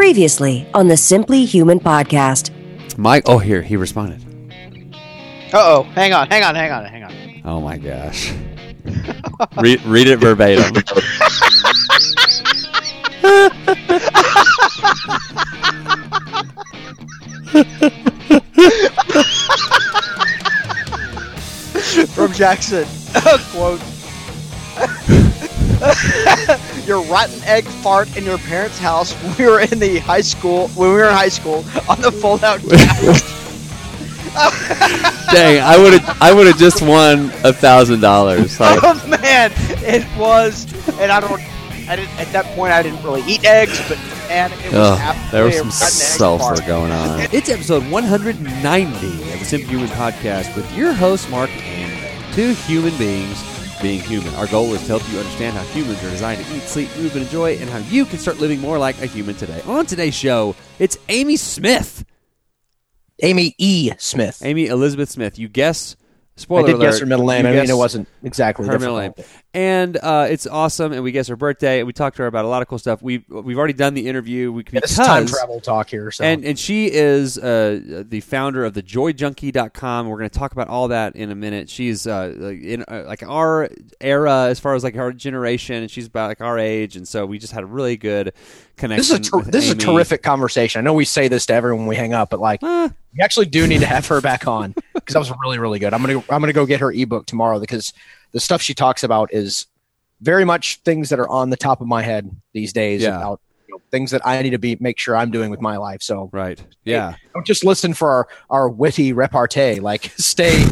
Previously on the Simply Human podcast. Mike, oh, here, he responded. Uh oh, hang on, hang on, hang on, hang on. Oh my gosh. read, read it verbatim. From Jackson, quote. Your rotten egg fart in your parents' house when we were in the high school when we were in high school on the fold out couch. Dang, I would have I would have just won a thousand dollars. Oh man, it was, and I don't. I didn't at that point. I didn't really eat eggs, but man, it was ugh, there was some a rotten egg sulfur fart. going on. It's episode 190 of the Simply Human Podcast with your host Mark and two human beings being human. Our goal is to help you understand how humans are designed to eat, sleep, move, and enjoy, and how you can start living more like a human today. On today's show, it's Amy Smith, Amy E. Smith. Amy Elizabeth Smith. You guess. Spoiler I did alert. guess her middle name. I mean, it wasn't exactly her middle name. And uh, it's awesome, and we guess her birthday, and we talked to her about a lot of cool stuff. We've we've already done the interview. We, Yeah, because this time travel talk here. So and and she is uh, the founder of the joyjunkie.com. We're going to talk about all that in a minute. She's uh, in uh, like our era as far as like our generation, and she's about like our age, and so we just had a really good connection. this is a ter- this is a terrific conversation. I know we say this to everyone when we hang up, but like Eh, we actually do need to have her back on because that was really really good. I'm gonna I'm gonna go get her ebook tomorrow because the stuff she talks about is very much things that are on the top of my head these days Yeah. about you know, things that I need to be make sure I'm doing with my life. So right? Yeah. don't just listen for our our witty repartee. Like stay.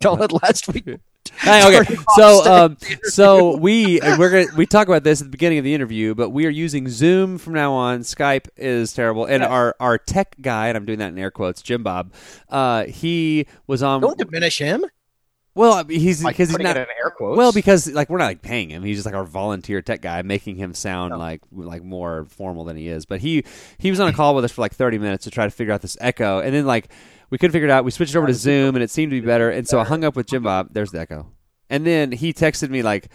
Tell it last week. Hey, okay. So, um, so we we're gonna we talk about this at the beginning of the interview, but we are using Zoom from now on. Skype is terrible, and our our tech guy, and I'm doing that in air quotes, Jim Bob. Uh, he was on. Don't diminish him. Well, he's Like because he's not. it in air quotes. Well, because like we're not like paying him. He's just like our volunteer tech guy, making him sound like like more formal than he is. But he he was on a call with us for like thirty minutes to try to figure out this echo, and then like we couldn't figure it out. We switched over to Zoom, and it seemed to be better. And so I hung up with Jim Bob. There's the echo, and then he texted me like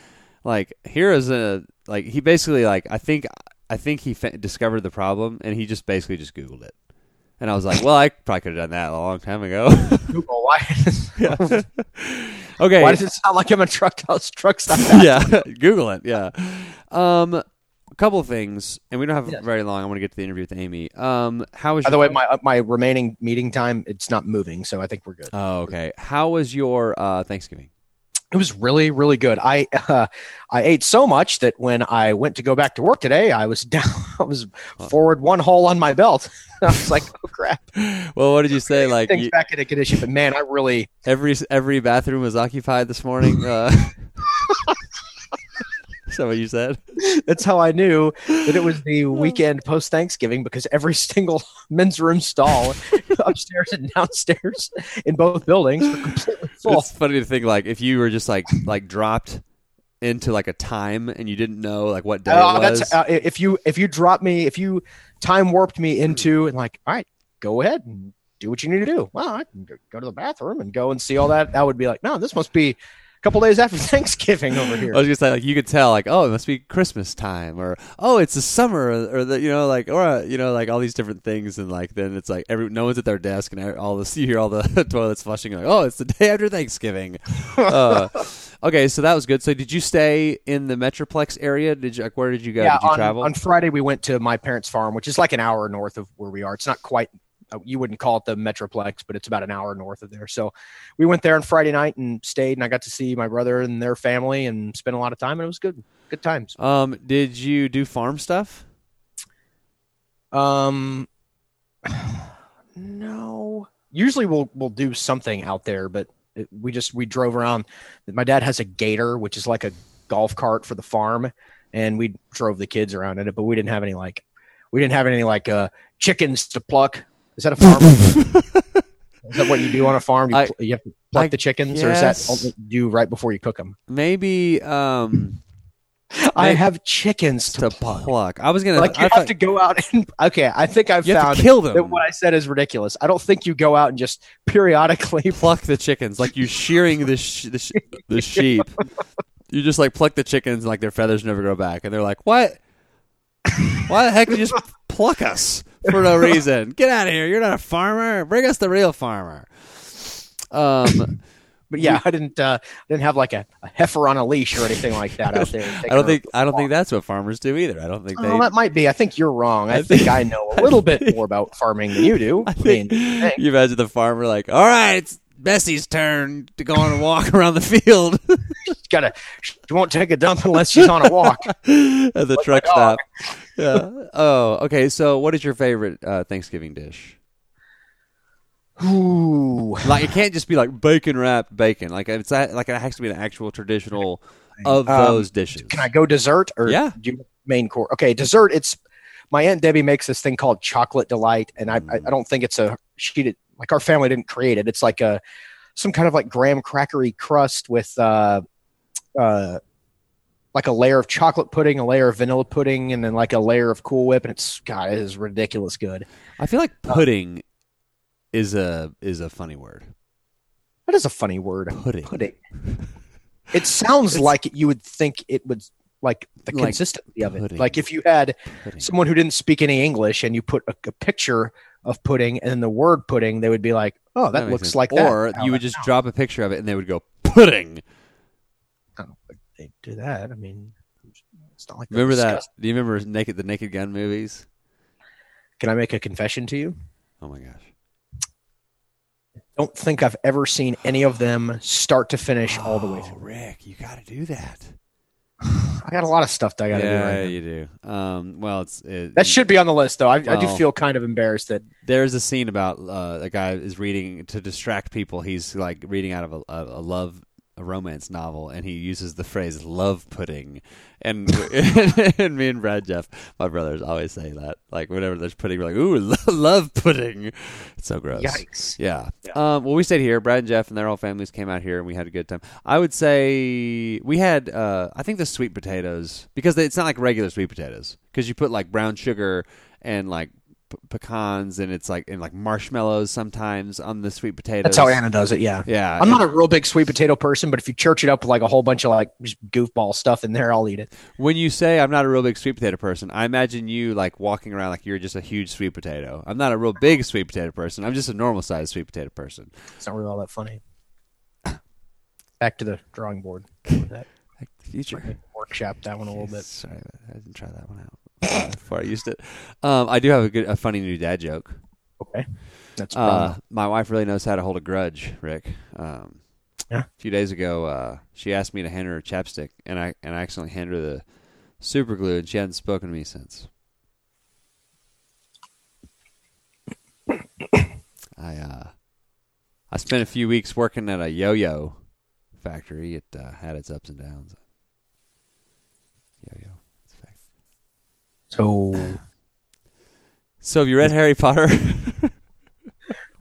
like here is a like he basically like I think I think he fa- discovered the problem, and he just basically just Googled it. And I was like, well, I probably could have done that a long time ago. Google, why, okay. why does it sound like I'm a truck truck stop? yeah, Google it. Yeah. Um, a couple of things, and we don't have Yes. very long. I want to get to the interview with Amy. Um, how was By your, the way, my uh, my remaining meeting time it's not moving, so I think we're good. Oh, okay. How was your uh, Thanksgiving? It was really really good. I uh, I ate so much that when I went to go back to work today, I was down. I was forward one hole on my belt. I was like, oh crap, Well, what did you say? Like things you, back into condition. But man, I really every every bathroom was occupied this morning. Uh, is that what you said? that's how I knew that it was the weekend post Thanksgiving because every single men's room stall upstairs and downstairs in both buildings were completely full. It's funny to think like if you were just like like dropped into like a time and you didn't know like what day Uh, it was. that's uh, if you if you dropped me if you time warped me into and like all right go ahead and do what you need to do well i can go- to the bathroom and go and see all that that would be like no this must be couple days after thanksgiving over here I was gonna say like you could tell like oh it must be Christmas time or oh it's the summer or, or the you know like or uh, you know like all these different things and like then it's like every no one's at their desk and all this you hear all the toilets flushing like oh it's the day after Thanksgiving. uh, okay, so that was good. So did you stay in the Metroplex area? Did you like where did you go? yeah did you on, travel? on friday we went to my parents farm which is like an hour north of where we are it's not quite you wouldn't call it the metroplex but it's about an hour north of there so we went there on friday night and stayed and i got to see my brother and their family and spent a lot of time and it was good good times um, did you do farm stuff? Um, no. Usually we'll we'll do something out there, but it, we just we drove around. My dad has a Gator, which is like a golf cart for the farm, and we drove the kids around in it. But we didn't have any like we didn't have any like uh chickens to pluck. Is that a farm? is that what you do on a farm? You, I- you have to pluck I the chickens, or is that you do right before you cook them? Maybe um I have chickens to, to pluck. pluck. I was gonna Like you I have thought- to go out and okay. I think I've found kill them. that what I said is ridiculous. I don't think you go out and just periodically pluck the chickens like you're shearing the sh- the, sh- the sheep. You just like pluck the chickens and like their feathers never grow back, and they're like, "What? Why the heck did you just pluck us for no reason? Get out of here! You're not a farmer. Bring us the real farmer. Um, But yeah, I didn't uh, didn't have like a, a heifer on a leash or anything like that out there. I don't think I don't think that's what farmers do either. I don't think they. Oh, that might be. I think you're wrong. I, I think, think- I know a little bit more about farming than you do. I I mean, you imagine the farmer like, all right, it's Bessie's turn to go on a walk around the field. she's gotta. She won't take a dump unless she's on a walk. At the truck stop. Yeah. Oh, okay. So, what is your favorite uh, Thanksgiving dish? Ooh, Like, it can't just be like bacon wrapped bacon. Like, it's a- like it has to be an actual traditional of Um, those dishes. can I go dessert or Yeah. do you- main course? Okay, dessert. It's my aunt Debbie makes this thing called chocolate delight, and I, I, I don't think it's a she did like our family didn't create it. It's like a some kind of like graham crackery crust with uh uh like a layer of chocolate pudding, a layer of vanilla pudding, and then like a layer of Cool Whip, and it's God, it is ridiculous good. I feel like pudding is a is a funny word. That is a funny word. Pudding. Pudding. It sounds like you would think it would like the Like consistency of it. Like if you had Pudding. someone who didn't speak any English and you put a, a picture of pudding and then the word pudding, they would be like, "Oh, that, makes looks like that." Or you would just sounds. drop a picture of it and they would go pudding. I don't think they do that. I mean, it's not like Remember that? Do you remember Naked the Naked Gun movies? Can I make a confession to you? Oh my gosh. Don't think I've ever seen any of them start to finish all the way Oh, through. Rick, you got to do that. I got a lot of stuff that I got to yeah, do. Right now. you do. Um, well, it's it, That should be on the list, though. I, I do feel kind of embarrassed that there's a scene about uh, a guy is reading to distract people. He's like reading out of a, a love a romance novel, and he uses the phrase "love pudding." And and me and Brad Jeff, my brothers, always say that. Like whenever there's pudding, we're like, "Ooh, love pudding." It's so gross. yikes. Yeah. Um, well, we stayed here. Brad and Jeff and their whole families came out here, and we had a good time. I would say we had, uh, I think the sweet potatoes because it's not like regular sweet potatoes because you put like brown sugar and like p- pecans and it's like and like marshmallows sometimes on the sweet potatoes. That's how Anna does it. Yeah. Yeah, I'm not a real big sweet potato person, but if you church it up with like a whole bunch of like goofball stuff in there, I'll eat it. When you say I'm not a real big sweet potato person, I imagine you like walking around like you're just a huge sweet potato. I'm not a real big sweet potato person. I'm just a normal sized sweet potato person. It's not really all that funny. Back to the drawing board. With that. Like the future. Workshop that one a little bit. Sorry, I didn't try that one out before I used it. Um, I do have a good, a funny new dad joke. Okay. That's Uh, my wife really knows how to hold a grudge, Rick. Um, Yeah. A few days ago, uh, she asked me to hand her a chapstick, and I and I accidentally handed her the super glue, and she hadn't spoken to me since. I uh, I spent a few weeks working at a yo-yo factory. It uh, had its ups and downs. Yo-yo. It's a fact. so So have you read Harry Potter?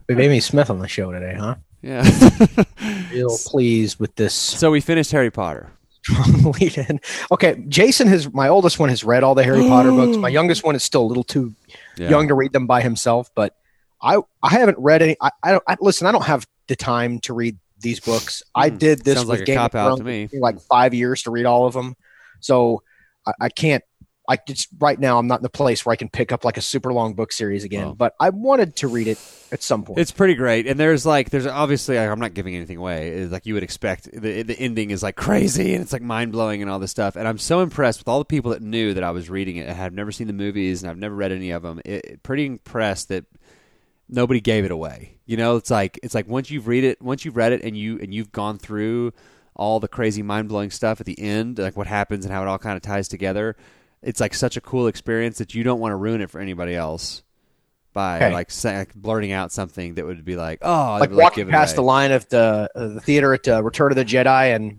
we have Amy Smith on the show today, huh? yeah. Real pleased with this so we finished Harry Potter. lead in. Okay, Jason has my oldest one has read all the Harry Potter books. My youngest one is still a little too Yeah. young to read them by himself, but I I haven't read any. I, I don't I, listen. I don't have the time to read these books. I Hmm. did this Sounds with like a Game of cop-out to Thrones. me. It took me Like five years to read all of them, so I, I can't. I just right now I'm not in the place where I can pick up like a super long book series again. Well. but I wanted to read it at some point. It's pretty great, and there's like there's obviously I'm not giving anything away. It's like you would expect. The the ending is like crazy and it's like mind blowing and all this stuff. And I'm so impressed with all the people that knew that I was reading it and have never seen the movies and I've never read any of them. It- pretty impressed that nobody gave it away. You know, it's like it's like once you've read it, once you've read it and you and you've gone through all the crazy mind blowing stuff at the end, like what happens and how it all kind of ties together. It's like such a cool experience that you don't want to ruin it for anybody else by Okay. like, say, like blurting out something that would be like, oh, like walking it past the line of the uh, the theater at uh, Return of the Jedi and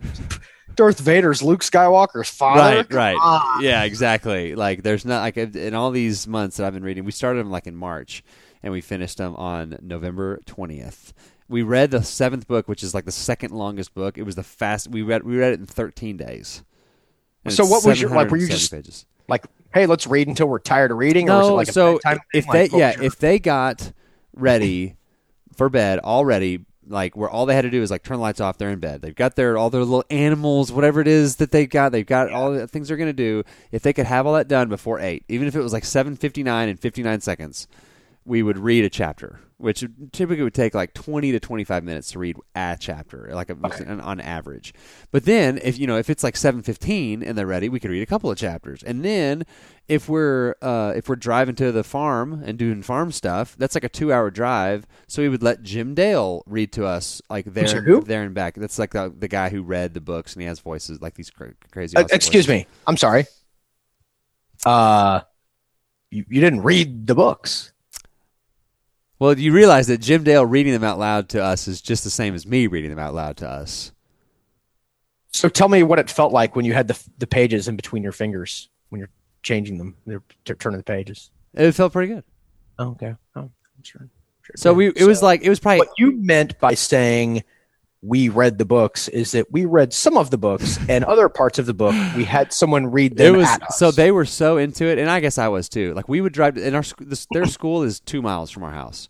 Darth Vader's Luke Skywalker's father. Right, right, yeah, exactly. Like, there's not like in all these months that I've been reading. We started them like in March, and we finished them on November twentieth. We read the seventh book, which is like the second longest book. It was the fast. We read we read it in thirteen days. And So what was your- like, were you just- pages. Like, hey, let's read until we're tired of reading, or was it No, like a so if they Like, yeah if they got ready for bed already like where all they had to do is like turn the lights off. They're in bed. They've got their all their little animals, whatever it is that they've got. They've got all the things they're gonna do. If they could have all that done before eight, even if it was like seven fifty nine and fifty nine seconds, we would read a chapter, which typically would take like 20 to 25 minutes to read a chapter, like a, on, on average. But then, if you know, if it's like 7:15 and they're ready, we could read a couple of chapters. And then, if we're uh, if we're driving to the farm and doing farm stuff, that's like a two-hour drive. So we would let Jim Dale read to us like there, there and back. That's like the the guy who read the books and he has voices like these cra- crazy. Uh, excuse voices. me. I'm sorry. Uh, you, you didn't read the books. Well, you realize that Jim Dale reading them out loud to us is just the same as me reading them out loud to us. So tell me what it felt like when you had the the pages in between your fingers when you're changing them, you're t- turning the pages. It felt pretty good. Oh, okay. Oh, I'm sure. sure So we it was like it was probably what you meant by saying we read the books is that we read some of the books and other parts of the book we had someone read them it was so they were so into it, and I guess I was too. Like we would drive, and our this, their school is two miles from our house,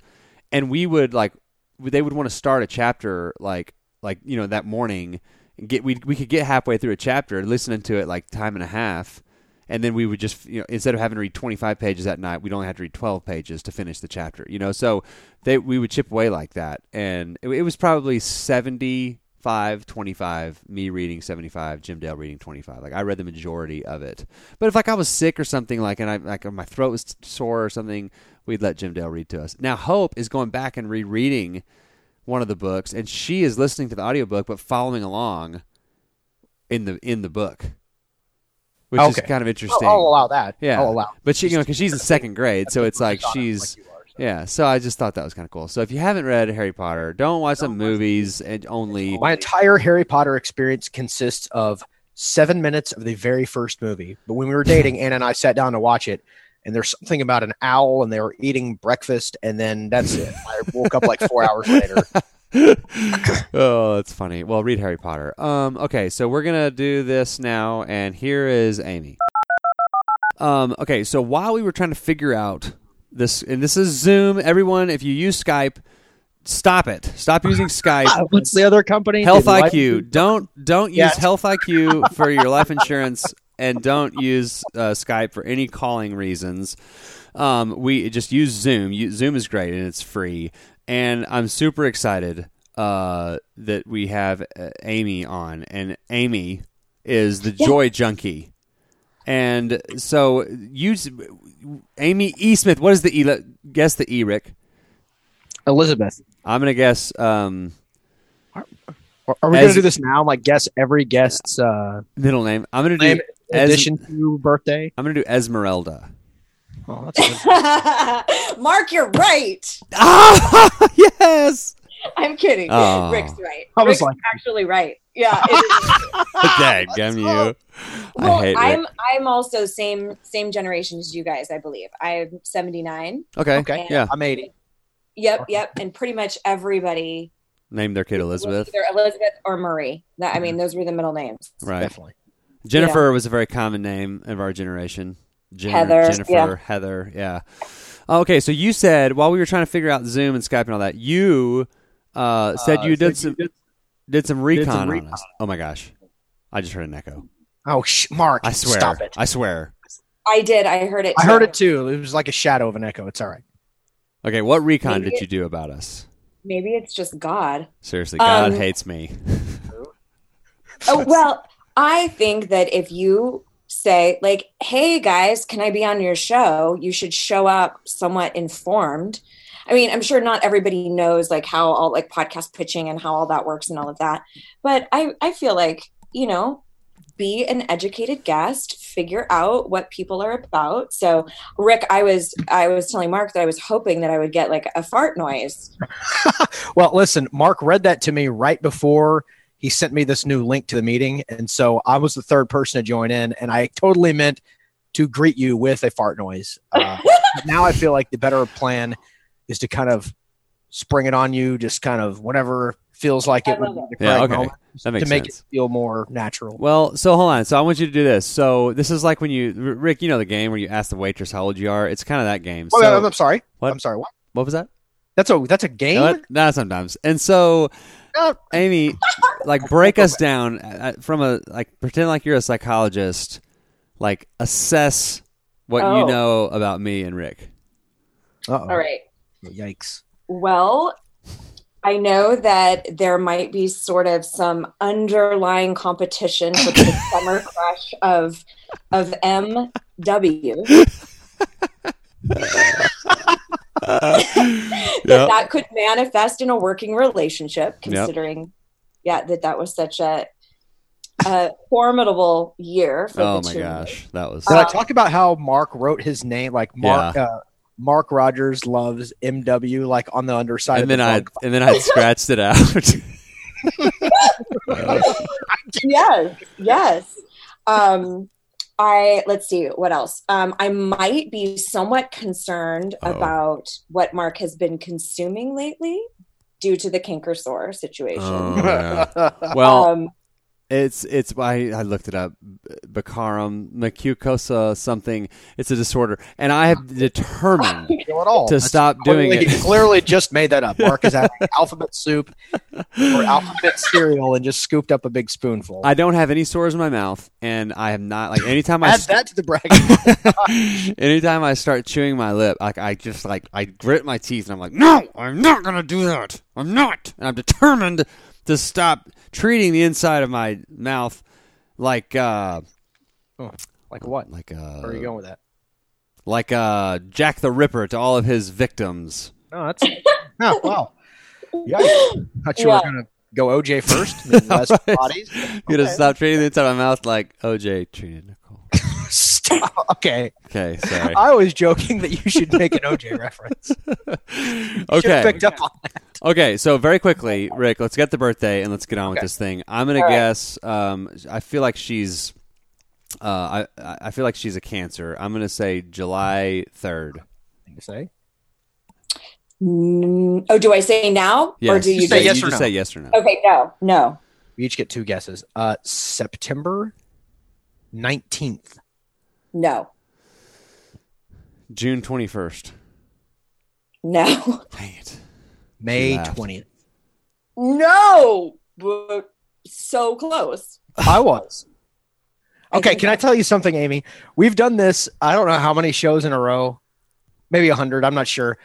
and we would like they would want to start a chapter like like you know that morning and get we we could get halfway through a chapter listening to it like time and a half. And then we would just, you know, instead of having to read 25 pages that night, we'd only have to read 12 pages to finish the chapter, you know? So they, we would chip away like that. And it, it was probably 75, 25, me reading 75, Jim Dale reading 25. Like I read the majority of it. But if like I was sick or something, like, and I, like my throat was sore or something, we'd let Jim Dale read to us. Now Hope is going back and rereading one of the books and she is listening to the audiobook but following along in the in the book which is kind of interesting I'll, I'll allow that. yeah, I'll allow. But she, you know, because she's in second grade, so it's like she's Like are, so. yeah. So I just thought that was kind of cool. So if you haven't read Harry Potter, don't watch the movies and only. My entire Harry Potter experience consists of seven minutes of the very first movie. But when we were dating, Anna and I sat down to watch it, and there's something about an owl, and they were eating breakfast, and then that's it. I woke up like four hours later. oh, that's funny. Well, read Harry Potter. Um, okay, so we're gonna do this now, and here is Amy. Um, okay, so while we were trying to figure out this, and this is Zoom. Everyone, if you use Skype, stop it. Stop using Skype. What's the other company? Health Did Life- IQ. Don't don't use Yes. Health IQ for your life insurance, and don't use uh, Skype for any calling reasons. Um, we just use Zoom. You, Zoom is great and it's free. And I'm super excited uh, that we have uh, Amy on, and Amy is the joy junkie. And so you, Amy E. Smith. What is the E? Guess the E. Rick. Elizabeth. I'm gonna guess. Um, Are, are we As- going to do this now? Like guess every guest's uh, middle name. I'm gonna do. name in Es- addition to birthday. I'm gonna do Esmeralda. Oh, that's. Mark, you're right. Ah, yes. I'm kidding. Oh. Rick's right. I was Rick's like- actually right. Yeah. it is. Damn you. I well, hate Rick. I'm I'm also same same generation as you guys. I believe I'm 79. Okay. Okay. Yeah. I'm 80. Yep, yep. And pretty much everybody named their kid Elizabeth. either Elizabeth or Marie. That I mean, those were the middle names. Right. Definitely. Jennifer was a very common name of our generation. Jen- Heather, Jennifer, yeah. Heather. Yeah. Okay, so you said while we were trying to figure out Zoom and Skype and all that, you uh, said you did some did some recon some on us. Oh my gosh, I just heard an echo. Oh, sh- Mark. I swear. Stop it. I swear. I did. I heard it. I heard it too. It was like a shadow of an echo. It's all right. Okay, what recon Maybe did you do about us? Maybe it's just God. Seriously, God Um, hates me. Oh well, I think that if you say like, "Hey guys, can I be on your show?" You should show up somewhat informed. I mean, I'm sure not everybody knows like how all like podcast pitching and how all that works and all of that. But I I feel like, you know, be an educated guest, figure out what people are about. So, Rick, I was I was telling Mark that I was hoping that I would get like a fart noise. Well, listen, Mark read that to me right before he sent me this new link to the meeting. And so I was the third person to join in, and I totally meant to greet you with a fart noise. Uh, now I feel like the better plan is to kind of spring it on you, just kind of whatever feels like it would be the Yeah, correct okay. moment That makes to make sense. it feel more natural. Well, so hold on. So I want you to do this. So this is like when you, Rick, you know the game where you ask the waitress how old you are. It's kind of that game. Oh, So, I'm sorry. What? I'm sorry. What? what was that? That's a that's a game. You know what? Sometimes. And so, Uh, Amy, like, break us down uh, from a like pretend like you're a psychologist. Like, assess what you Oh. know about me and Rick. uh-oh. All right. Yikes. Well, I know that there might be sort of some underlying competition for the summer crush of of MW. that Yep. that could manifest in a working relationship, considering, yeah, that that was such a, a formidable year for Oh the my two. gosh, that was. Did I Uh, talk about how Mark wrote his name? Like Mark, uh, Mark Rogers loves MW, like on the underside. and of then his I lung. and then I scratched it out. yes, yes. Um, I let's see what else. Um, I might be somewhat concerned Oh. about what Mark has been consuming lately due to the canker sore situation. Oh, yeah. Well, um, It's it's I, I looked it up. Baccarum, mucosa something. It's a disorder, and I have determined Kill it all. to That's stop doing clearly, it. Clearly, just made that up. Mark is having alphabet soup or alphabet cereal and just scooped up a big spoonful. I don't have any sores in my mouth, and I have not like anytime I Add st- that to the bragging. anytime I start chewing my lip, like I just like I grit my teeth, and I'm like, no, I'm not gonna do that. I'm not, and I'm determined to stop treating the inside of my mouth like uh like what? like uh Where are you going with that? like uh Jack the Ripper to all of his victims. No, that's oh wow. Yikes. Thought you Yeah. were gonna go OJ first. I mean, less Right. bodies. You gotta stop treating the inside of my mouth like OJ treated Nicole. Stop. Okay. Okay, sorry. I was joking that you should make an OJ reference. Okay. picked up on that. Okay, so very quickly, Rick, let's get the birthday and let's get on with this thing. I'm gonna All right. guess. Um, I feel like she's. Uh, I I feel like she's a Cancer. I'm gonna say July third. Thing to say. mm, oh, do I say now or do you? Just say Yeah, yes you or just no. say yes or no. Okay, no, no, We each get two guesses. Uh, September nineteenth. No, June twenty first. no, Dang it. May laughed. twentieth. no. But so close. I was. Okay, think can I tell you something, Amy? We've done this. I don't know how many shows in a row, maybe a hundred. I'm not sure.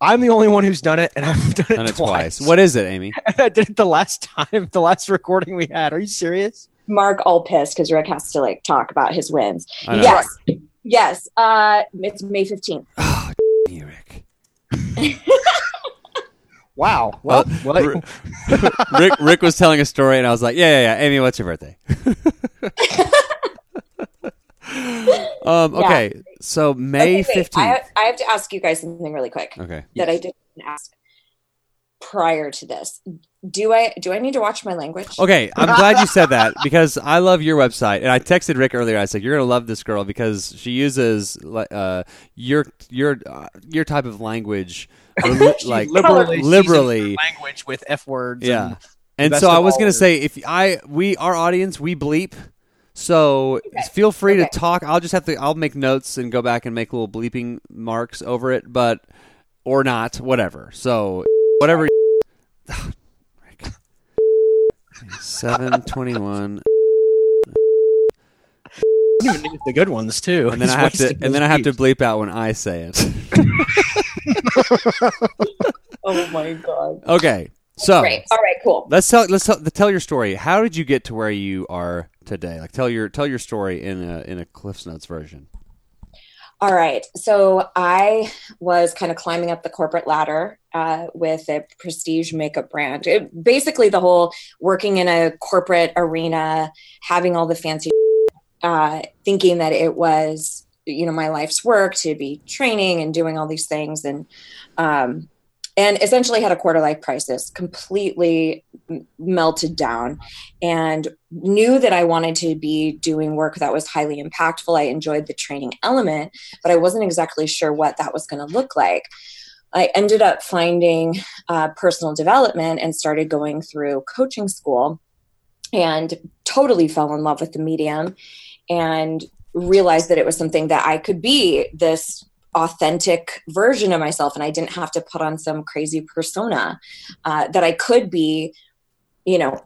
I'm the only one who's done it, and I've done it, Done it twice. twice. What is it, Amy? I did it the last time, the last recording we had. Are you serious? Mark all pissed because Rick has to like talk about his wins. I know. Yes, yes. Uh, it's May fifteenth. Oh, you, Rick. Wow. Well, Uh, well, Ri- Rick Rick was telling a story, and I was like, "Yeah, yeah, yeah." Amy, what's your birthday? um. Okay. So May Okay, wait, I, fifteenth. I have to ask you guys something really quick Okay. that I didn't ask prior to this. Do I do I need to watch my language? Okay, I'm glad you said that because I love your website, and I texted Rick earlier. I said you're gonna love this girl because she uses li- uh, your your uh, your type of language, like liberally, liberally. language with f words. Yeah. and- And so I was gonna is- say if I we our audience we bleep, so feel free Okay. to talk. I'll just have to I'll make notes and go back and make little bleeping marks over it, but or not, whatever. So whatever. Seven twenty one, I even need the good ones too. and then He's I have to and then those I have to bleep out when I say it. Oh my god. okay, so Great. All right. Cool. let's tell let's tell, tell your story. How did you get to where you are today? Like tell your tell your story in a in a Cliff's Notes version. All right. So I was kind of climbing up the corporate ladder uh, with a prestige makeup brand. It, basically, the whole working in a corporate arena, having all the fancy, uh, thinking that it was, you know, my life's work to be training and doing all these things, and um, and essentially had a quarter life crisis, completely melted down, and knew that I wanted to be doing work that was highly impactful. I enjoyed the training element, but I wasn't exactly sure what that was going to look like. I ended up finding uh, personal development and started going through coaching school and totally fell in love with the medium and realized that it was something that I could be this authentic version of myself and I didn't have to put on some crazy persona uh, that I could be, you know,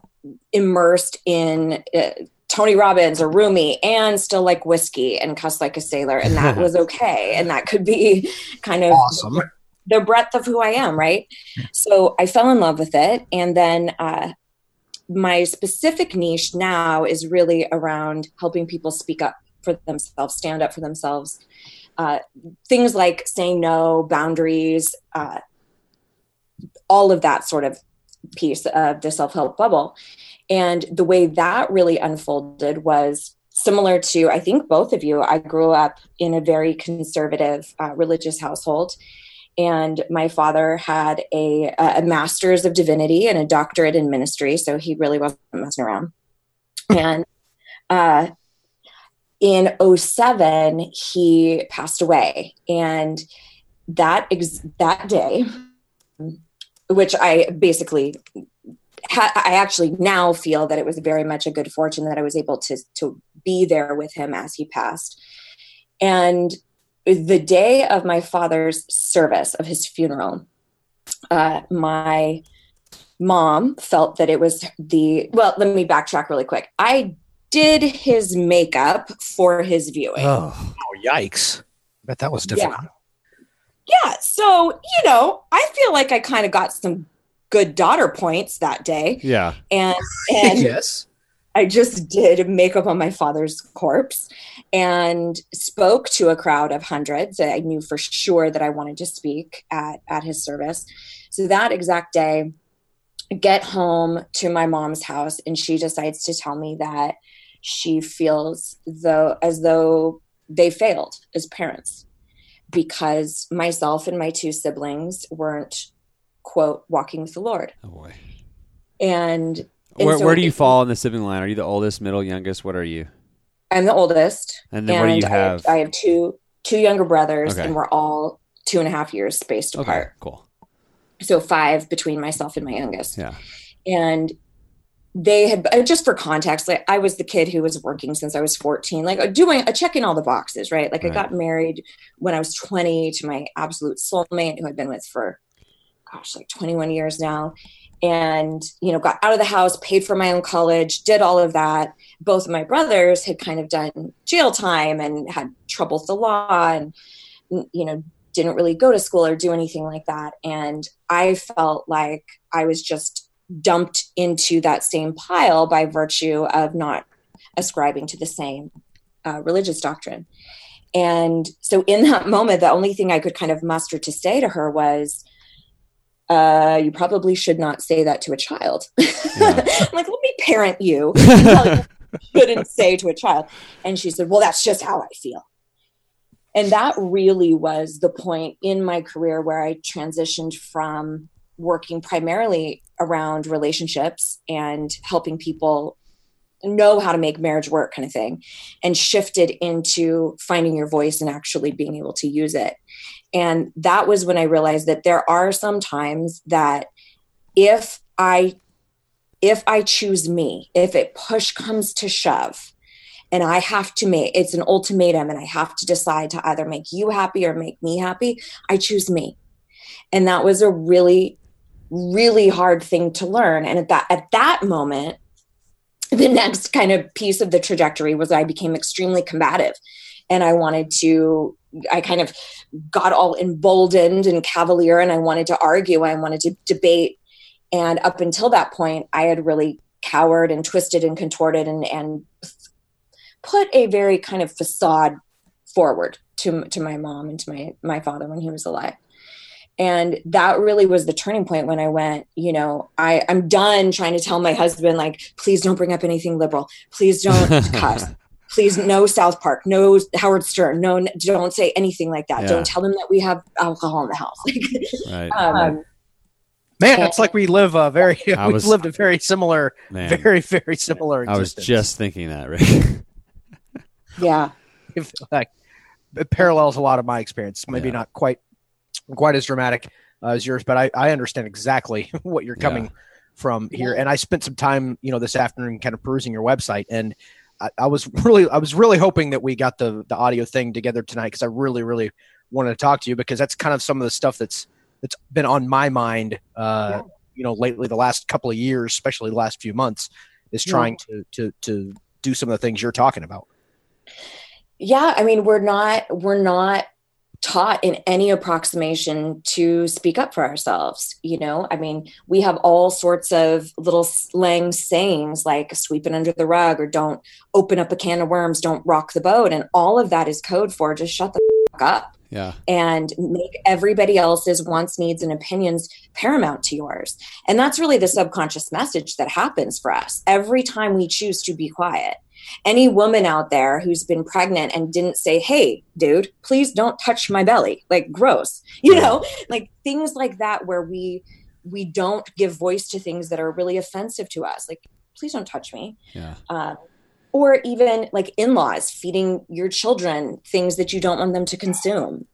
immersed in uh, Tony Robbins or Rumi and still like whiskey and cuss like a sailor. And that was okay. And that could be kind of Awesome. the breadth of who I am, right? So I fell in love with it. And then uh, my specific niche now is really around helping people speak up for themselves, stand up for themselves. Uh, things like saying no, boundaries, uh, all of that sort of piece of the self help bubble. And the way that really unfolded was similar to, I think, both of you. I grew up in a very conservative uh, religious household. And my father had a, a master's of divinity and a doctorate in ministry. So he really wasn't messing around. And uh, in 07, he passed away. And that, ex- that day, which I basically ha- I actually now feel that it was very much a good fortune that I was able to to be there with him as he passed. And the day of my father's service of his funeral, uh, my mom felt that it was the well. Let me backtrack really quick. I did his makeup for his viewing. Oh, Oh, yikes! Bet that was difficult. Yeah, so you know, I feel like I kind of got some good daughter points that day, yeah. and and yes. I just did makeup on my father's corpse and spoke to a crowd of hundreds. I knew for sure that I wanted to speak at, at his service. So that exact day, I get home to my mom's house and she decides to tell me that she feels though as though they failed as parents because myself and my two siblings weren't quote walking with the Lord. Oh boy. And And Where, so where do you fall in the sibling line? Are you the oldest, middle, youngest? What are you? I'm the oldest. And then what do you I have? I have two two younger brothers, Okay. and we're all two and a half years spaced Okay, apart. cool. So five between myself and my youngest. Yeah. And they had just for context, like I was the kid who was working since I was 14, like doing uh, checking all the boxes, right? Like Right. I got married when I was 20 to my absolute soulmate who I've been with for gosh, like 21 years now. And, you know, got out of the house, paid for my own college, did all of that. Both of my brothers had kind of done jail time and had trouble with the law and, you know, didn't really go to school or do anything like that. And I felt like I was just dumped into that same pile by virtue of not ascribing to the same uh, religious doctrine. And so in that moment, the only thing I could kind of muster to say to her was, uh, you probably should not say that to a child. I'm like, let me parent you. you shouldn't say to a child. And she said, well, that's just how I feel. And that really was the point in my career where I transitioned from working primarily around relationships and helping people know how to make marriage work kind of thing and shifted into finding your voice and actually being able to use it. And that was when i realized that there are some times that if i if i choose me if it push comes to shove and i have to make it's an ultimatum and i have to decide to either make you happy or make me happy i choose me. And that was a really really hard thing to learn. And at that at that moment the next kind of piece of the trajectory was I became extremely combative. And I wanted to I kind of got all emboldened and cavalier and I wanted to argue I wanted to debate. And up until that point I had really cowered and twisted and contorted and and put a very kind of facade forward to to my mom and to my my father when he was alive and that really was the turning point when i went you know i i'm done trying to tell my husband like please don't bring up anything liberal please don't cuss please no south park no howard stern no don't say anything like that Yeah. don't tell them that we have alcohol in the house Right. um, Man, it's like we live a very I we've was- lived a very similar, Man. very very similar. I was just thinking that, Rick. yeah I feel like it parallels a lot of my experience. Maybe Yeah. not quite quite as dramatic uh, as yours, but I, I understand exactly what you're coming Yeah. from here. And I spent some time, you know, this afternoon kind of perusing your website, and I, I was really I was really hoping that we got the the audio thing together tonight because I really really wanted to talk to you because that's kind of some of the stuff that's that's been on my mind. Uh, yeah. You know, lately the last couple of years, especially the last few months, is trying yeah. to to to do some of the things you're talking about. Yeah, I mean, we're not we're not taught in any approximation to speak up for ourselves you know? I mean we have all sorts of little slang sayings like sweep it under the rug or don't open up a can of worms don't rock the boat and all of that is code for just shut the up. Yeah. And make everybody else's wants needs and opinions paramount to yours. And that's really the subconscious message that happens for us. Every time we choose to be quiet any woman out there who's been pregnant and didn't say, Hey, dude, please don't touch my belly. Like gross. You know, like things like that where we we don't give voice to things that are really offensive to us. Like, please don't touch me. Yeah. Uh, or even like in-laws feeding your children things that you don't want them to consume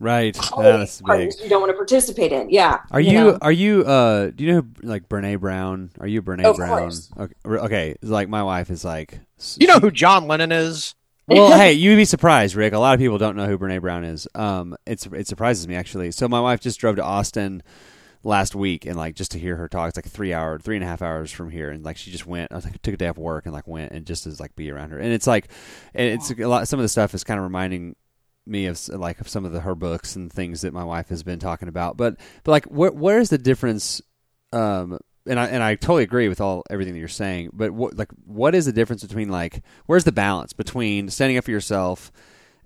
Right, that's big. You don't want to participate in. Yeah. Are you, you know? are you uh do you know who, like Brene Brown? Are you Brene of Brown? Course. Okay, okay. Like my wife is like You know who John Lennon is? well, hey, you'd be surprised, Rick. A lot of people don't know who Brene Brown is. Um it's it surprises me actually. So my wife just drove to Austin last week and like just to hear her talk it's like three hour three and a half hours from here and like she just went i was like took a day off work and like went and just as like be around her and it's like and it's a lot some of the stuff is kind of reminding me of like of some of the her books and things that my wife has been talking about. But but like where where's the difference? Um, and I and I totally agree with all everything that you're saying. But what like what is the difference between like where's the balance between standing up for yourself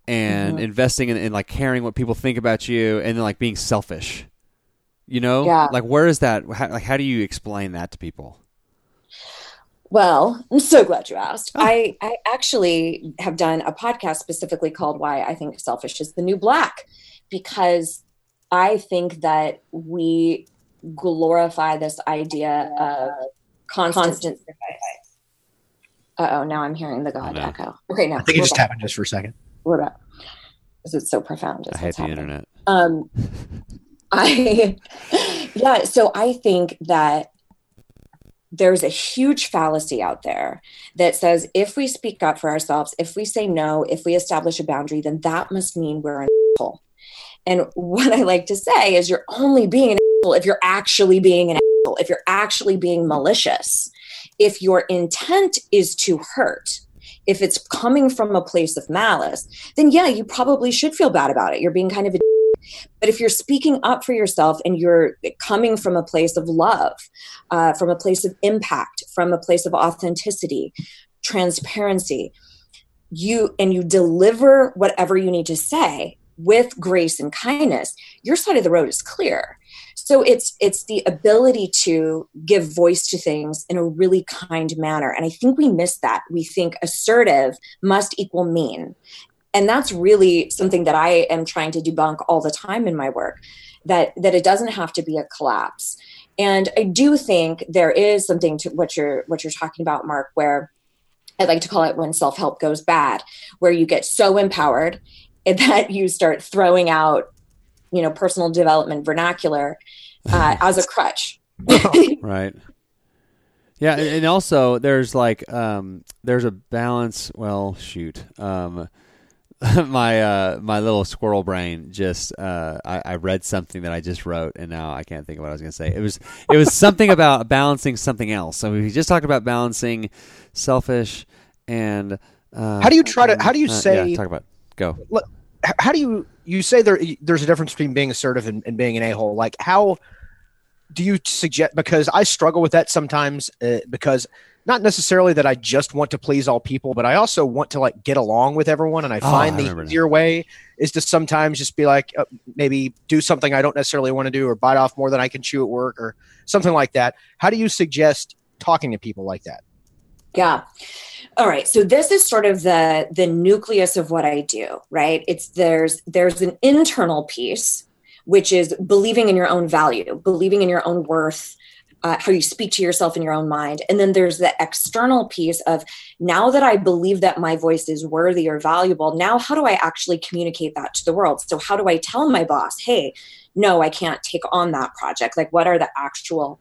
and mm-hmm. investing in, in like caring what people think about you and then like being selfish? You know, yeah. like where is that? How, like how do you explain that to people? Well, I'm so glad you asked. Oh. I, I actually have done a podcast specifically called Why I Think Selfish is the New Black, because I think that we glorify this idea of constant, constant Uh oh, now I'm hearing the God echo. Okay, now I think it just back. happened just for a second. We're back. Because it's so profound. I hate the happening. internet. Um, I, yeah, so I think that there's a huge fallacy out there that says if we speak up for ourselves, if we say no, if we establish a boundary, then that must mean we're an asshole. And what I like to say is you're only being an asshole if you're actually being an asshole, if you're actually being malicious. If your intent is to hurt, if it's coming from a place of malice, then yeah, you probably should feel bad about it. You're being kind of a but if you're speaking up for yourself and you're coming from a place of love, uh, from a place of impact, from a place of authenticity, transparency, you and you deliver whatever you need to say with grace and kindness, your side of the road is clear. So it's it's the ability to give voice to things in a really kind manner. And I think we miss that. We think assertive must equal mean and that's really something that i am trying to debunk all the time in my work that that it doesn't have to be a collapse. And i do think there is something to what you're what you're talking about mark where i like to call it when self-help goes bad where you get so empowered that you start throwing out you know personal development vernacular uh, as a crutch. Right. Yeah and also there's like um there's a balance well shoot um my uh, my little squirrel brain just uh, I, I, read something that I just wrote and now I can't think of what I was going to say. It was it was something about balancing something else. So we just talked about balancing selfish and uh, how do you try to how do you uh, say yeah, talk about go how do you you say there there's a difference between being assertive and, and being an a hole like how do you suggest because I struggle with that sometimes uh, because not necessarily that I just want to please all people, but I also want to like get along with everyone. And I oh, find I the easier that. way is to sometimes just be like, uh, maybe do something I don't necessarily want to do or bite off more than I can chew at work or something like that. How do you suggest talking to people like that? Yeah. All right. So this is sort of the the nucleus of what I do, right? It's there's there's an internal piece which is believing in your own value, believing in your own worth, uh, how you speak to yourself in your own mind. And then there's the external piece of now that I believe that my voice is worthy or valuable, now how do I actually communicate that to the world? So, how do I tell my boss, hey, no, I can't take on that project? Like, what are the actual,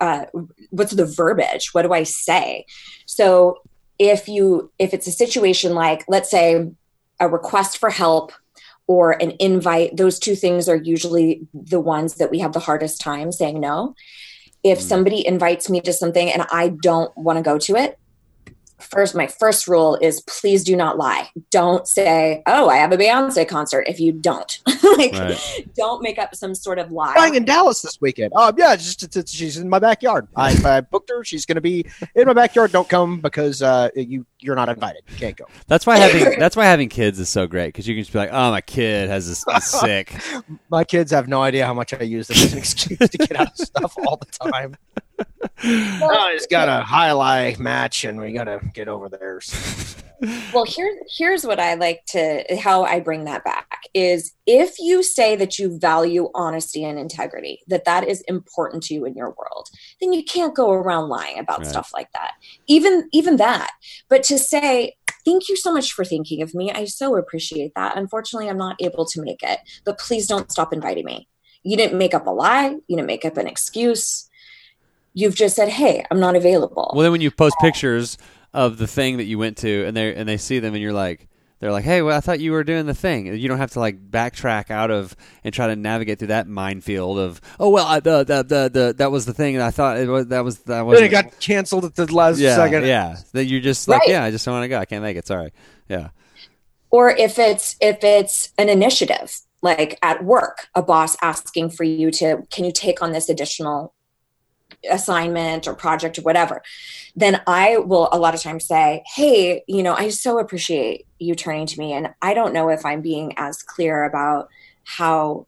uh, what's the verbiage? What do I say? So, if you, if it's a situation like, let's say, a request for help or an invite, those two things are usually the ones that we have the hardest time saying no. If somebody invites me to something and I don't want to go to it, first my first rule is please do not lie don't say oh i have a beyonce concert if you don't like Right. don't make up some sort of lie Flying in Dallas this weekend. Oh yeah, it's just it's, it's- she's in my backyard. I, I booked her. She's going to be in my backyard. Don't come because uh, you you're not invited. You can't go. That's why having that's why having kids is so great because you can just be like, oh, my kid has this is sick. My kids have no idea how much I use this as an excuse to get out of stuff all the time. oh, it's got a highlight match, and we got to get over there. well here's here's what i like to how i bring that back is if you say that you value honesty and integrity that that is important to you in your world then you can't go around lying about Right. stuff like that even even that but to say thank you so much for thinking of me. I so appreciate that. Unfortunately i'm not able to make it but please don't stop inviting me. You didn't make up a lie. You didn't make up an excuse. You've just said hey i'm not available. Well, then when you post pictures of the thing that you went to, and they and they see them, and you're like, they're like, hey, well, I thought you were doing the thing. You don't have to like backtrack out of and try to navigate through that minefield of, oh well, I, the, the the the that was the thing, and I thought it was that was that was Then it got canceled at the last yeah second. yeah. That you're just like, Right. yeah, I just don't want to go. I can't make it. Sorry. Yeah. or if it's if it's an initiative like at work a boss asking for you to can you take on this additional assignment or project or whatever then i will a lot of times say hey you know i so appreciate you turning to me and i don't know if i'm being as clear about how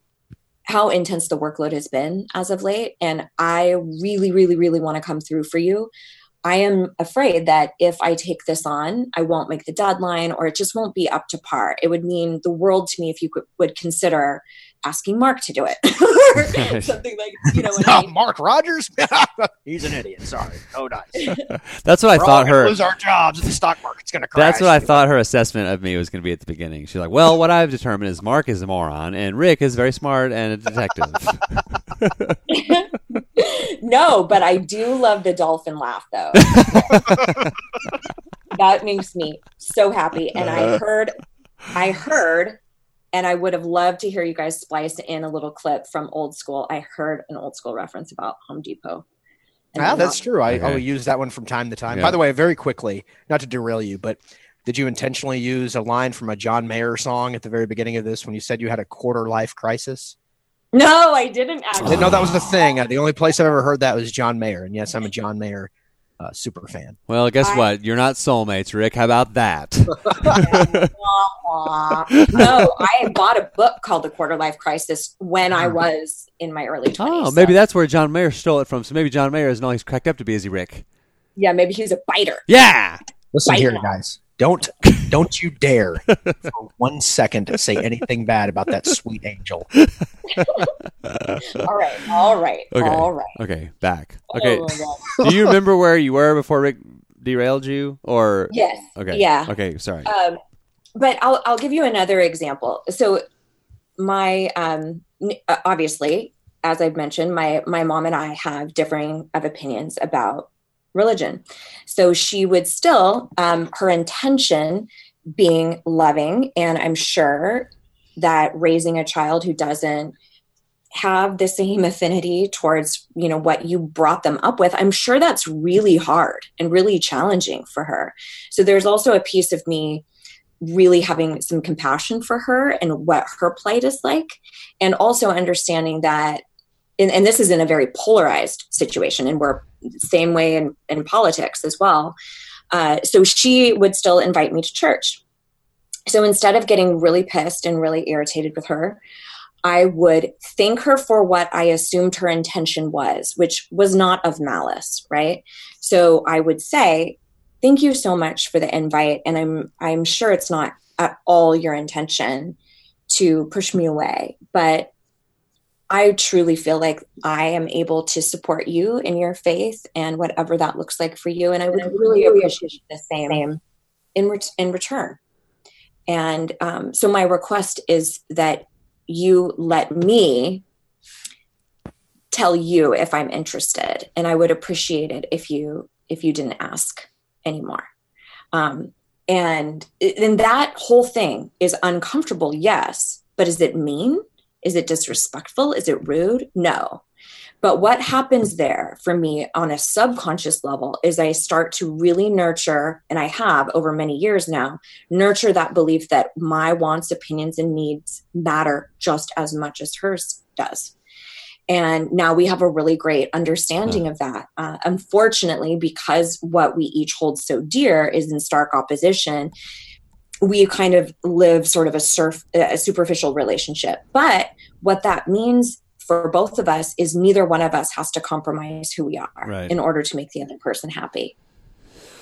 how intense the workload has been as of late and i really really really want to come through for you I am afraid that if I take this on, I won't make the deadline or it just won't be up to par. It would mean the world to me if you could, would consider asking Mark to do it something like, you know what I Oh, mean? Mark Rogers? He's an idiot. Sorry. Oh, no dice. That's what I We're all thought her. lose our jobs. The stock market's going to crash. That's what I thought her assessment of me was going to be at the beginning. She's like, "Well, what I've determined is Mark is a moron and Rick is very smart and a detective." no, but I do love the dolphin laugh though. that makes me so happy. And I heard, I heard, and I would have loved to hear you guys splice in a little clip from old school. I heard an old school reference about Home Depot. And that's not- true. I, Okay. I will use that one from time to time. Yeah. By the way, very quickly, not to derail you, but did you intentionally use a line from a John Mayer song at the very beginning of this when you said you had a quarter life crisis? No, I didn't I actually. didn't know that was the thing. Uh, The only place I've ever heard that was John Mayer. And yes, I'm a John Mayer uh, super fan. well, guess I- what? You're not soulmates, Rick. How about that? Wah, wah. no, I bought a book called The Quarter Life Crisis when I was in my early 20s. oh, so- maybe that's where John Mayer stole it from. So maybe John Mayer isn't all he's cracked up to be, is he, Rick? Yeah, maybe he's a biter. Yeah. Listen Right here, guys. Don't don't you dare for one second say anything bad about that sweet angel. All right, all right, Okay. all right. Okay, back. Okay. Oh. Do you remember where you were before Rick derailed you, or Yes. okay? Yeah. Okay. Sorry. Um, but I'll I'll give you another example. So my um uh, obviously as I've mentioned my my mom and I have differing of opinions about religion. So she would still um her intention being loving and I'm sure that raising a child who doesn't have the same affinity towards you know what you brought them up with i'm sure that's really hard and really challenging for her so there's also a piece of me really having some compassion for her and what her plight is like and also understanding that and, this is in a very polarized situation and we're the same way in, in politics as well uh, so she would still invite me to church so instead of getting really pissed and really irritated with her I would thank her for what I assumed her intention was, which was not of malice, right? So I would say, "Thank you so much for the invite, and I'm I'm sure it's not at all your intention to push me away, but I truly feel like I am able to support you in your faith and whatever that looks like for you, and I would really appreciate the same in ret- in return." And um, so my request is that you let me tell you if I'm interested, and I would appreciate it if you if you didn't ask anymore. Um, and then that whole thing is uncomfortable, yes, But is it mean? Is it disrespectful? Is it rude? No. But what happens there for me on a subconscious level is I start to really nurture, and I have over many years now, nurture that belief that my wants, opinions, and needs matter just as much as hers does. And now we have a really great understanding of that. Uh, unfortunately, because what we each hold so dear is in stark opposition, we kind of live sort of a surf a superficial relationship but what that means for both of us is neither one of us has to compromise who we are Right. in order to make the other person happy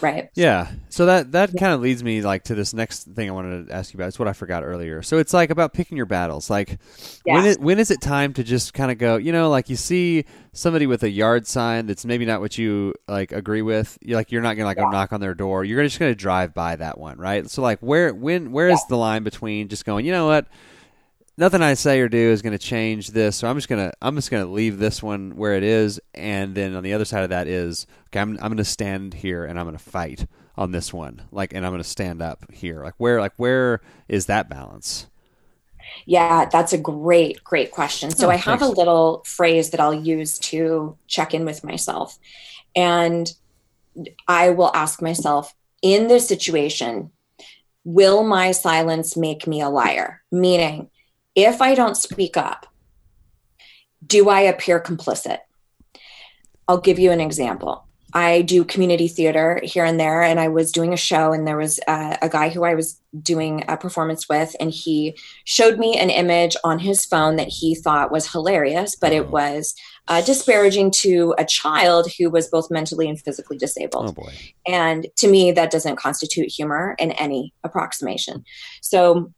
right Yeah. So that that kind of leads me like to this next thing I wanted to ask you about. It's what I forgot earlier. So it's like about picking your battles. Like when it, when is it time to just kind of go, you know, like you see somebody with a yard sign that's maybe not what you like agree with. You're like you're not going to like go knock on their door. You're just going to drive by that one, right? So like where when where is the line between just going, you know what? Nothing I say or do is going to change this, so I'm just gonna I'm just gonna leave this one where it is, and then on the other side of that is okay. I'm I'm gonna stand here and I'm gonna fight on this one, like, and I'm gonna stand up here. Like where like where is that balance? Yeah, that's a great, great question. So Oh, I have a little phrase that I'll use to check in with myself. And I will ask myself in this situation, will my silence make me a liar? Meaning, if I don't speak up, do I appear complicit? I'll give you an example. I do community theater here and there, and I was doing a show, and there was uh, a guy who I was doing a performance with, and he showed me an image on his phone that he thought was hilarious, but it was uh, disparaging to a child who was both mentally and physically disabled. Oh boy, And to me, that doesn't constitute humor in any approximation. So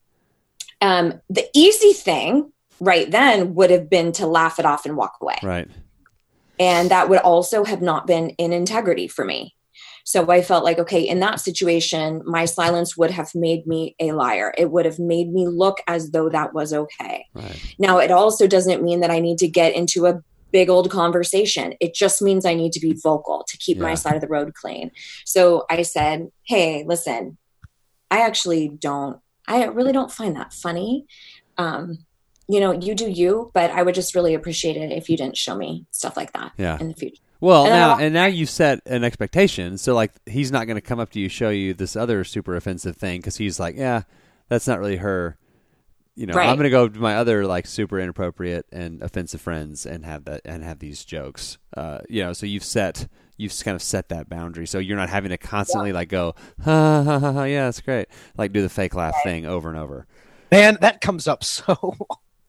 um, the easy thing right then would have been to laugh it off and walk away. right? And that would also have not been in integrity for me. So I felt like, okay, in that situation, my silence would have made me a liar. It would have made me look as though that was okay. Right. Now, it also doesn't mean that I need to get into a big old conversation. It just means I need to be vocal to keep Yeah. my side of the road clean. So I said, hey, listen, I actually don't, I really don't find that funny. Um, you know, you do you, but I would just really appreciate it if you didn't show me stuff like that Yeah. in the future. Well, And now and now you set an expectation. So like he's not going to come up to you show you this other super offensive thing because he's like, yeah, that's not really her. You know, Right. I'm going to go to my other like super inappropriate and offensive friends and have that and have these jokes. Uh, you know, so you've set you've kind of set that boundary, so you're not having to constantly like go, ha ha ha, ha yeah, that's great, like do the fake laugh thing over and over. Man, that comes up so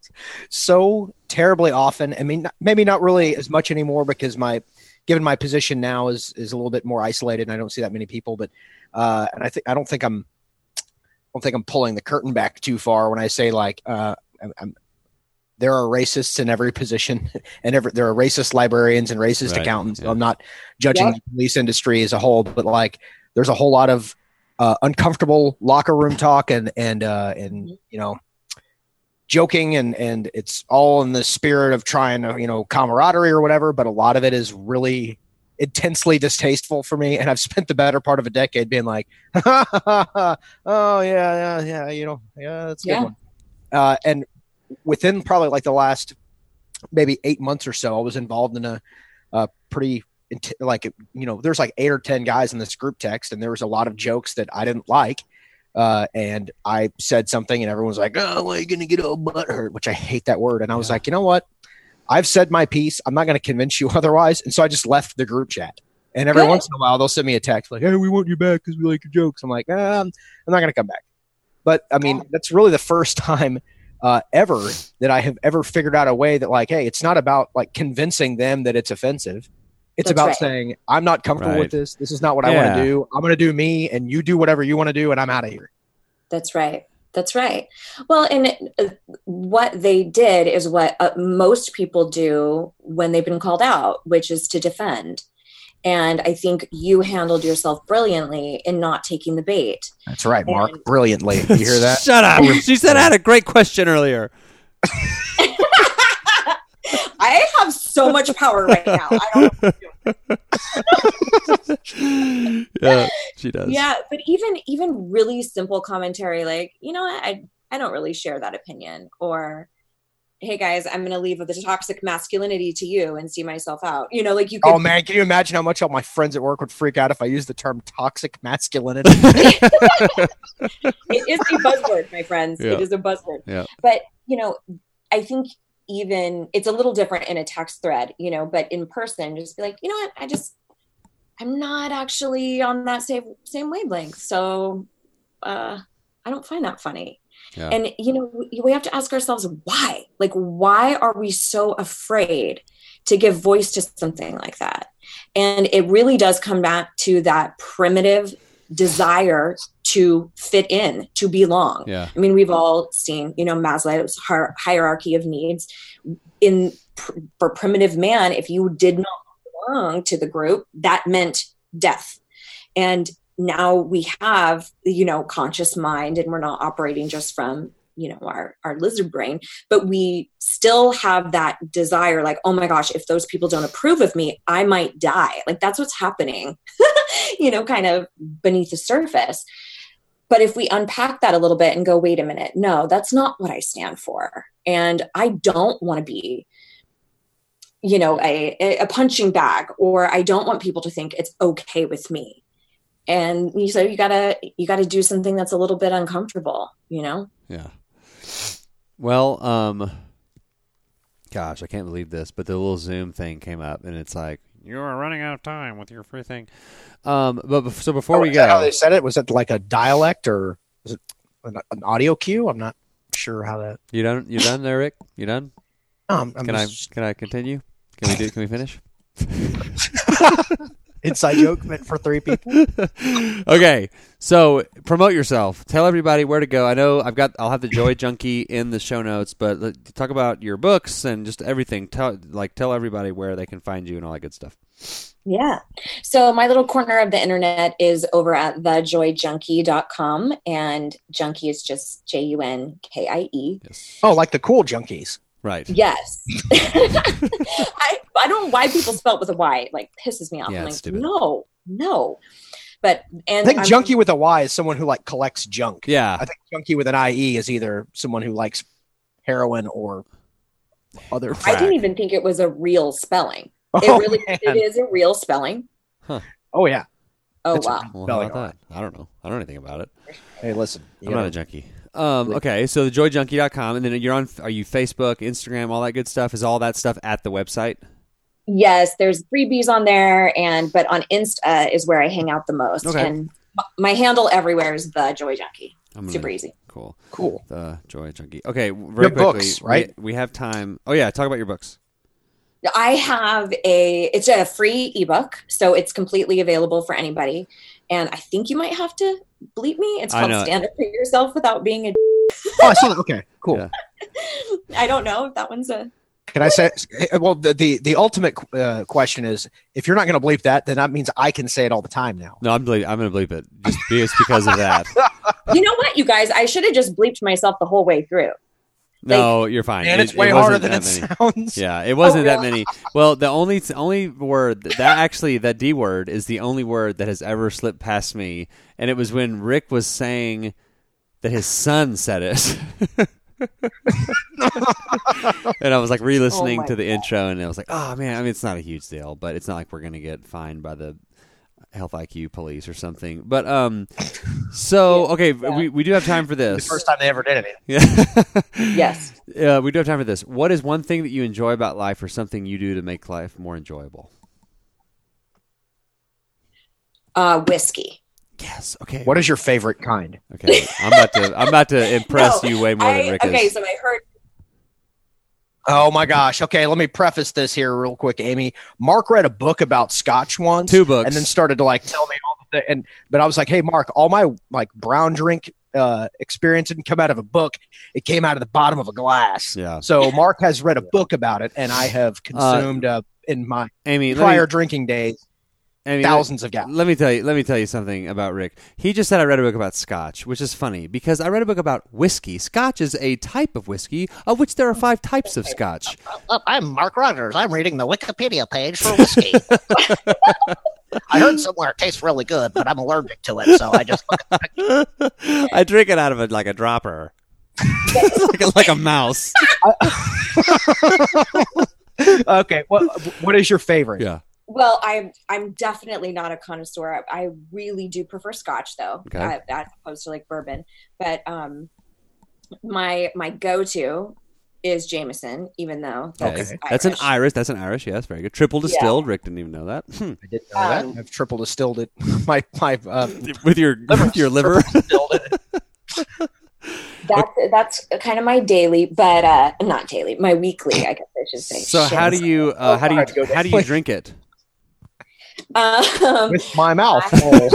so terribly often. I mean, maybe not really as much anymore because my given my position now is is a little bit more isolated and I don't see that many people. But uh, and I think I don't think I'm I don't think I'm pulling the curtain back too far when I say like uh, I'm, I'm there are racists in every position and every, there are racist librarians and racist Right, accountants. yeah. I'm not judging Yep. the police industry as a whole, but like there's a whole lot of uh, uncomfortable locker room talk and and uh, and you know joking and and it's all in the spirit of trying to you know camaraderie or whatever but a lot of it is really intensely distasteful for me and i've spent the better part of a decade being like oh yeah yeah yeah you know yeah that's a good one uh, and within probably like the last maybe eight months or so i was involved in a, a pretty like you know there's like eight or ten guys in this group text and there was a lot of jokes that i didn't like uh, and I said something, and everyone was like, "Oh, well, you're gonna get all butt hurt?" which I hate that word. And I was Yeah. like, you know what? I've said my piece. I'm not going to convince you otherwise. And so I just left the group chat. And every Good. once in a while, they'll send me a text like, "Hey, we want you back because we like your jokes." I'm like, um, I'm not going to come back. But I mean, that's really the first time uh, ever that I have ever figured out a way that, like, hey, it's not about like convincing them that it's offensive. It's That's about right. saying, I'm not comfortable Right. with this. This is not what I want to do. I'm going to do me, and you do whatever you want to do, and I'm out of here. That's right. That's right. Well, and uh, what they did is what uh, most people do when they've been called out, which is to defend. And I think you handled yourself brilliantly in not taking the bait. That's right, Mark. And- Brilliantly. You hear that? Shut up. she said I had a great question earlier. I have so much power right now. I don't yeah, she does. yeah but even even really simple commentary like you know what i I don't really share that opinion. Or, hey guys, I'm going to leave the toxic masculinity to you and see myself out. You know, like you could. Oh man, can you imagine how much all my friends at work would freak out if I used the term toxic masculinity? it is a buzzword, my friends. Yeah. It is a buzzword. Yeah. But, you know, I think even it's a little different in a text thread, you know, but in person, just be like, you know what, I just, I'm not actually on that same same wavelength. So uh, I don't find that funny. Yeah. And, you know, we, we have to ask ourselves why? Like, why are we so afraid to give voice to something like that? And it really does come back to that primitive desire to fit in, to belong. Yeah. I mean, we've all seen, you know, Maslow's hierarchy of needs. In for primitive man, if you did not belong to the group, that meant death. And now we have, you know, conscious mind, and we're not operating just from you know our our lizard brain but we still have that desire like oh my gosh if those people don't approve of me i might die. Like that's what's happening you know kind of beneath the surface. But if we unpack that a little bit and go wait a minute no that's not what i stand for. And i don't want to be you know a, a punching bag or i don't want people to think it's okay with me and you so you gotta you gotta do something that's a little bit uncomfortable you know Yeah. Well, um, gosh, I can't believe this, but the little Zoom thing came up, and it's like you are running out of time with your free thing. Um, but so before Oh, we is that how they said it? Was it like a dialect or was it an, an audio cue? I'm not sure how that. you done? You done there, Rick? You done? No, I'm, I'm Can just, I can I continue? Can we do? Can we finish? inside joke meant for three people. okay, so promote yourself. Tell everybody where to go. I know I've got. I'll have the Joy Junkie in the show notes, but talk about your books and just everything. Tell like tell everybody where they can find you and all that good stuff. Yeah. So my little corner of the internet is over at thejoyjunkie.com and junkie is just J U N K I E. Yes. Oh, like the cool junkies. Right. Yes. I I don't know why people spell it with a Y. It like pisses me off. Yeah, I'm like, stupid. no, no. But and I think I'm- junkie with a Y is someone who like collects junk. Yeah. I think junkie with an IE is either someone who likes heroin or other. I didn't even think it was a real spelling. Oh, it Oh, really man. it is a real spelling. Huh. Oh yeah. Oh That's wow. Well, how about that? I don't know. I don't know anything about it. Hey, listen. you I'm not a junkie. Um, okay, so thejoyjunkie.com, and then you're on. Are you Facebook, Instagram, all that good stuff? Is all that stuff at the website? Yes, there's freebies on there, and but on Insta is where I hang out the most. Okay. And my handle everywhere is the Joy Junkie. I'm gonna- Super easy. Cool. cool. The Joy Junkie. Okay, very Your quickly. books, we- right? We, have time. Oh yeah, talk about your books. I have a it's a free ebook, so it's completely available for anybody. And I think you might have to bleep me. It's I called. Stand Up for Yourself Without Being a. Oh, I saw that. Okay, cool. Yeah. I don't know if that one's a. Can I say? Well, the the, the ultimate uh, question is, if you're not going to bleep that, then that means I can say it all the time now. No, I'm bleep, I'm gonna bleep it just just because of that. You know what, you guys? I should have just bleeped myself the whole way through. No, you're fine. And It- it's way it harder than it many. sounds. Yeah, it wasn't oh, that many. Well, the only only word that actually that D word is the only word that has ever slipped past me, and it was when Rick was saying that his son said it. and I was like oh, re-listening Oh to the intro, and I was like, "Oh man!" I mean, it's not a huge deal, but it's not like we're gonna get fined by the health IQ police or something. But um, so okay, we we do have time for The this. first time they ever did it. Yeah. Yes. Uh, we do have time for this. What is one thing that you enjoy about life, or something you do to make life more enjoyable? Uh, whiskey. Yes. Okay. What is your favorite kind? Okay. I'm about to. I'm about to impress No, you way more I, than Rick okay, is. so I heard. Oh my gosh. Okay, let me preface this here real quick, Amy. Mark read a book about Scotch once, Two books. and then started to like tell me all the and but I was like, hey, Mark, all my like brown drink uh, experience didn't come out of a book; it came out of the bottom of a glass. Yeah. So Mark has read a book about it, and I have consumed uh, in my Amy, prior me, drinking days Amy, thousands of gallons. let me tell you. Let me tell you something about Rick. He just said I read a book about Scotch, which is funny because I read a book about whiskey. Scotch is a type of whiskey, of which there are five types of Scotch. Uh, I'm Mark Rogers. I'm reading the Wikipedia page for whiskey. I heard somewhere it tastes really good, but I'm allergic to it, so I just I drink it out of a, like a dropper. like, a, like a mouse. okay, what what is your favorite? Yeah. Well, I'm I'm definitely not a connoisseur. I, I really do prefer Scotch though, Okay. uh, as opposed to like bourbon. But um, my my go to is Jameson, even though that's Okay. That's an Irish. Irish. That's an Irish. Yes, very good. Triple distilled. Rick didn't even know that. Hmm. I didn't know Um, that. I've triple distilled it. my my uh, with your with your liver. triple distilled. That's that's kind of my daily, but uh, not daily, my weekly. I guess I should say. So how do you uh, how do you how do you drink it? Um, with my mouth full.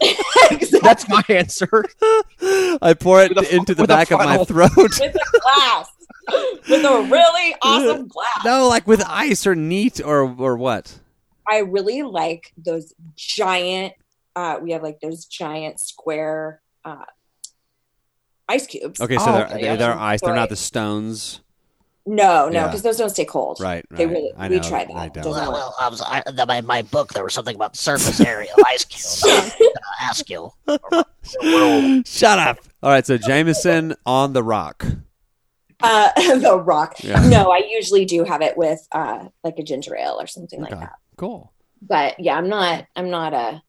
exactly. That's my answer. I pour it With a- into the back of my throat. with a glass, with a really awesome glass. No, like with ice or neat or or what? I really like those giant. Uh, we have like those giant square uh, ice cubes. Okay, so Oh, they're they're, they're ice. They're not the stones. No, no, Yeah. because those don't stay cold. Right, They right. really. I we know, tried they that. don't. Doesn't Well, well I was, I, the, my, my book, there was something about surface area of ice cubes. I was ask you. Shut up. All right, so Jameson on the rock. Uh, the rock. Yeah. No, I usually do have it with uh, like a ginger ale or something like that. Cool. But yeah, I'm not. I'm not a.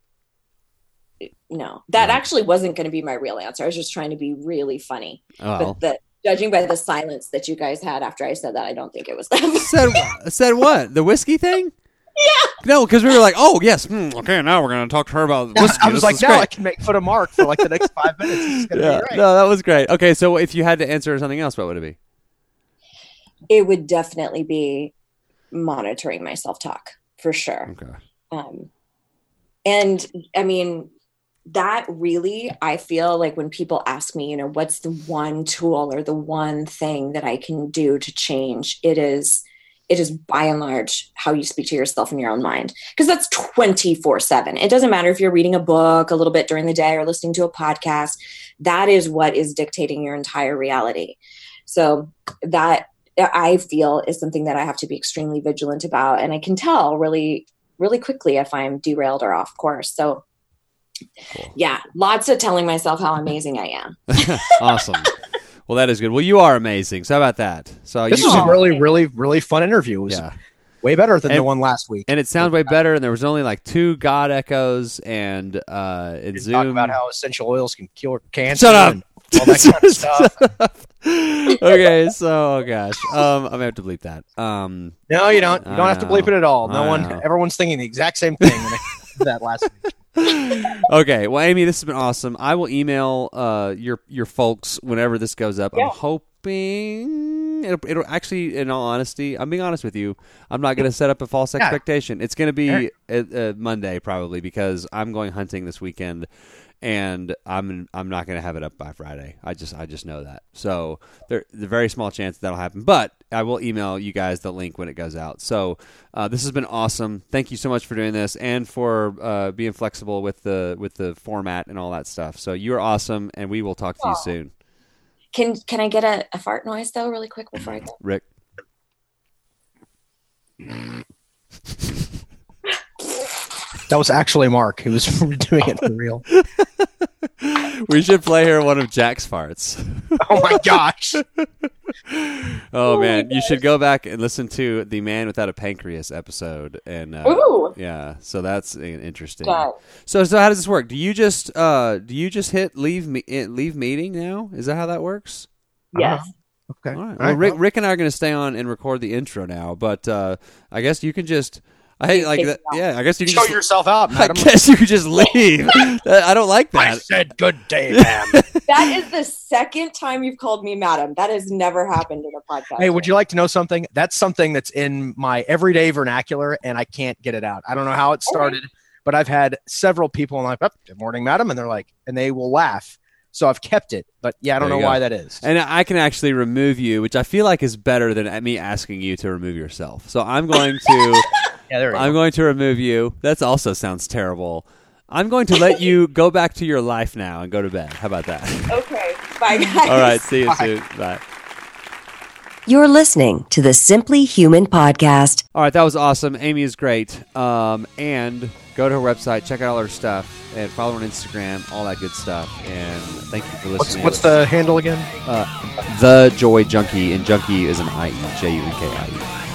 No, that Yeah. actually wasn't going to be my real answer. I was just trying to be really funny. Oh. But the judging by the silence that you guys had after I said that, I don't think it was that. said said what? The whiskey thing? Yeah. No, because we were like, oh yes, hmm, okay. Now we're gonna talk to her about whiskey. I was This like, is now great. I can make fun of Mark for like the next five minutes. It's Yeah, be great. no, that was great. Okay, so if you had to answer something else, what would it be? it would definitely be monitoring my self talk for sure. Okay. Um, and I mean, that really, I feel like when people ask me, you know, what's the one tool or the one thing that I can do to change, it is, it is by and large how you speak to yourself in your own mind. Because that's 24 7. It doesn't matter if you're reading a book a little bit during the day or listening to a podcast, that is what is dictating your entire reality. So that I feel is something that I have to be extremely vigilant about. And I can tell really, really quickly if I'm derailed or off course. So, Cool. yeah, lots of telling myself how amazing I am. awesome. Well, that is good. Well, you are amazing. So how about that? So This you was a really, really, really fun interview. It was yeah, way better than the one last week. and it sounds way better. And there was only like two God echoes, and uh, in We Zoom. talk about how essential oils can cure cancer. Shut up. and all that kind of stuff. okay, so oh gosh, um, I'm gonna have to bleep that. Um, No, you don't. You don't have to know. bleep it at all. No I one. know. Everyone's thinking the exact same thing when they did that last week. okay, well, Amy, this has been awesome. I will email uh, your your folks whenever this goes up. Yeah. I'm hoping it'll, it'll actually, in all honesty, I'm being honest with you. I'm not going to set up a false Yeah. expectation. It's going to be Sure. uh, uh, Monday probably because I'm going hunting this weekend, and I'm I'm not going to have it up by Friday. I just I just know that. So there, there's a very small chance that'll happen, but I will email you guys the link when it goes out. So uh, this has been awesome. Thank you so much for doing this and for uh, being flexible with the with the format and all that stuff. So you are awesome, and we will talk to you soon, Can can I get a, a fart noise though, really quick before I go? Rick. That was actually Mark. He was doing it for real. We should play here one of Jack's farts. Oh my gosh. Oh, my man, you should go back and listen to the Man Without a Pancreas episode. And uh, Ooh, yeah, so that's interesting. God. So, so how does this work? Do you just uh, do you just hit leave me eh, leave meeting now? Is that how that works? yes. Okay. All right. All Well, Rick, Rick and I are going to stay on and record the intro now, but uh, I guess you can just. I hate like that. Yeah, I guess you can show just. yourself out, Madam. I guess you could just leave. I don't like that. I said good day, ma'am. That is the second time you've called me madam. That has never happened in a podcast. hey, would you like to know something? That's something that's in my everyday vernacular, and I can't get it out. I don't know how it started, but I've had several people and like, oh, "Good morning, madam," and they're like, and they will laugh. So I've kept it, but yeah, I don't know go. why that is. And I can actually remove you, which I feel like is better than me asking you to remove yourself. So I'm going to. Yeah, there we I'm go. going to remove you. That also sounds terrible. I'm going to let you go back to your life now and go to bed. How about that? Okay. Bye, guys. All right. See you Bye. soon. Bye. You're listening to the Simply Human podcast. All right, that was awesome. Amy is great. Um, and go to her website, check out all her stuff, and follow her on Instagram, all that good stuff. And thank you for listening. what's the handle again? the Joy Junkie? And Junkie is an I E J U N K I E.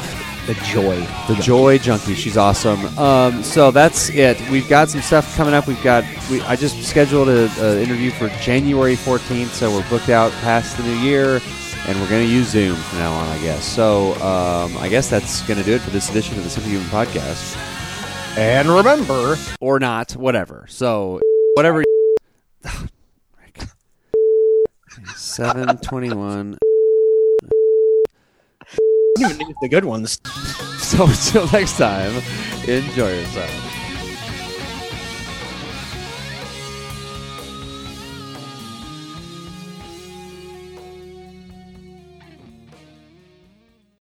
The Joy. The Joy Junkie. She's awesome. Um, so that's it. We've got some stuff coming up. We've got. We, I just scheduled an interview for January 14th, so we're booked out past the new year, and we're going to use Zoom from now on, I guess. So um, I guess that's going to do it for this edition of the Simply Human podcast, And remember, or not, whatever. So whatever. Seven twenty-one. you even the good ones. So until next time, enjoy yourself.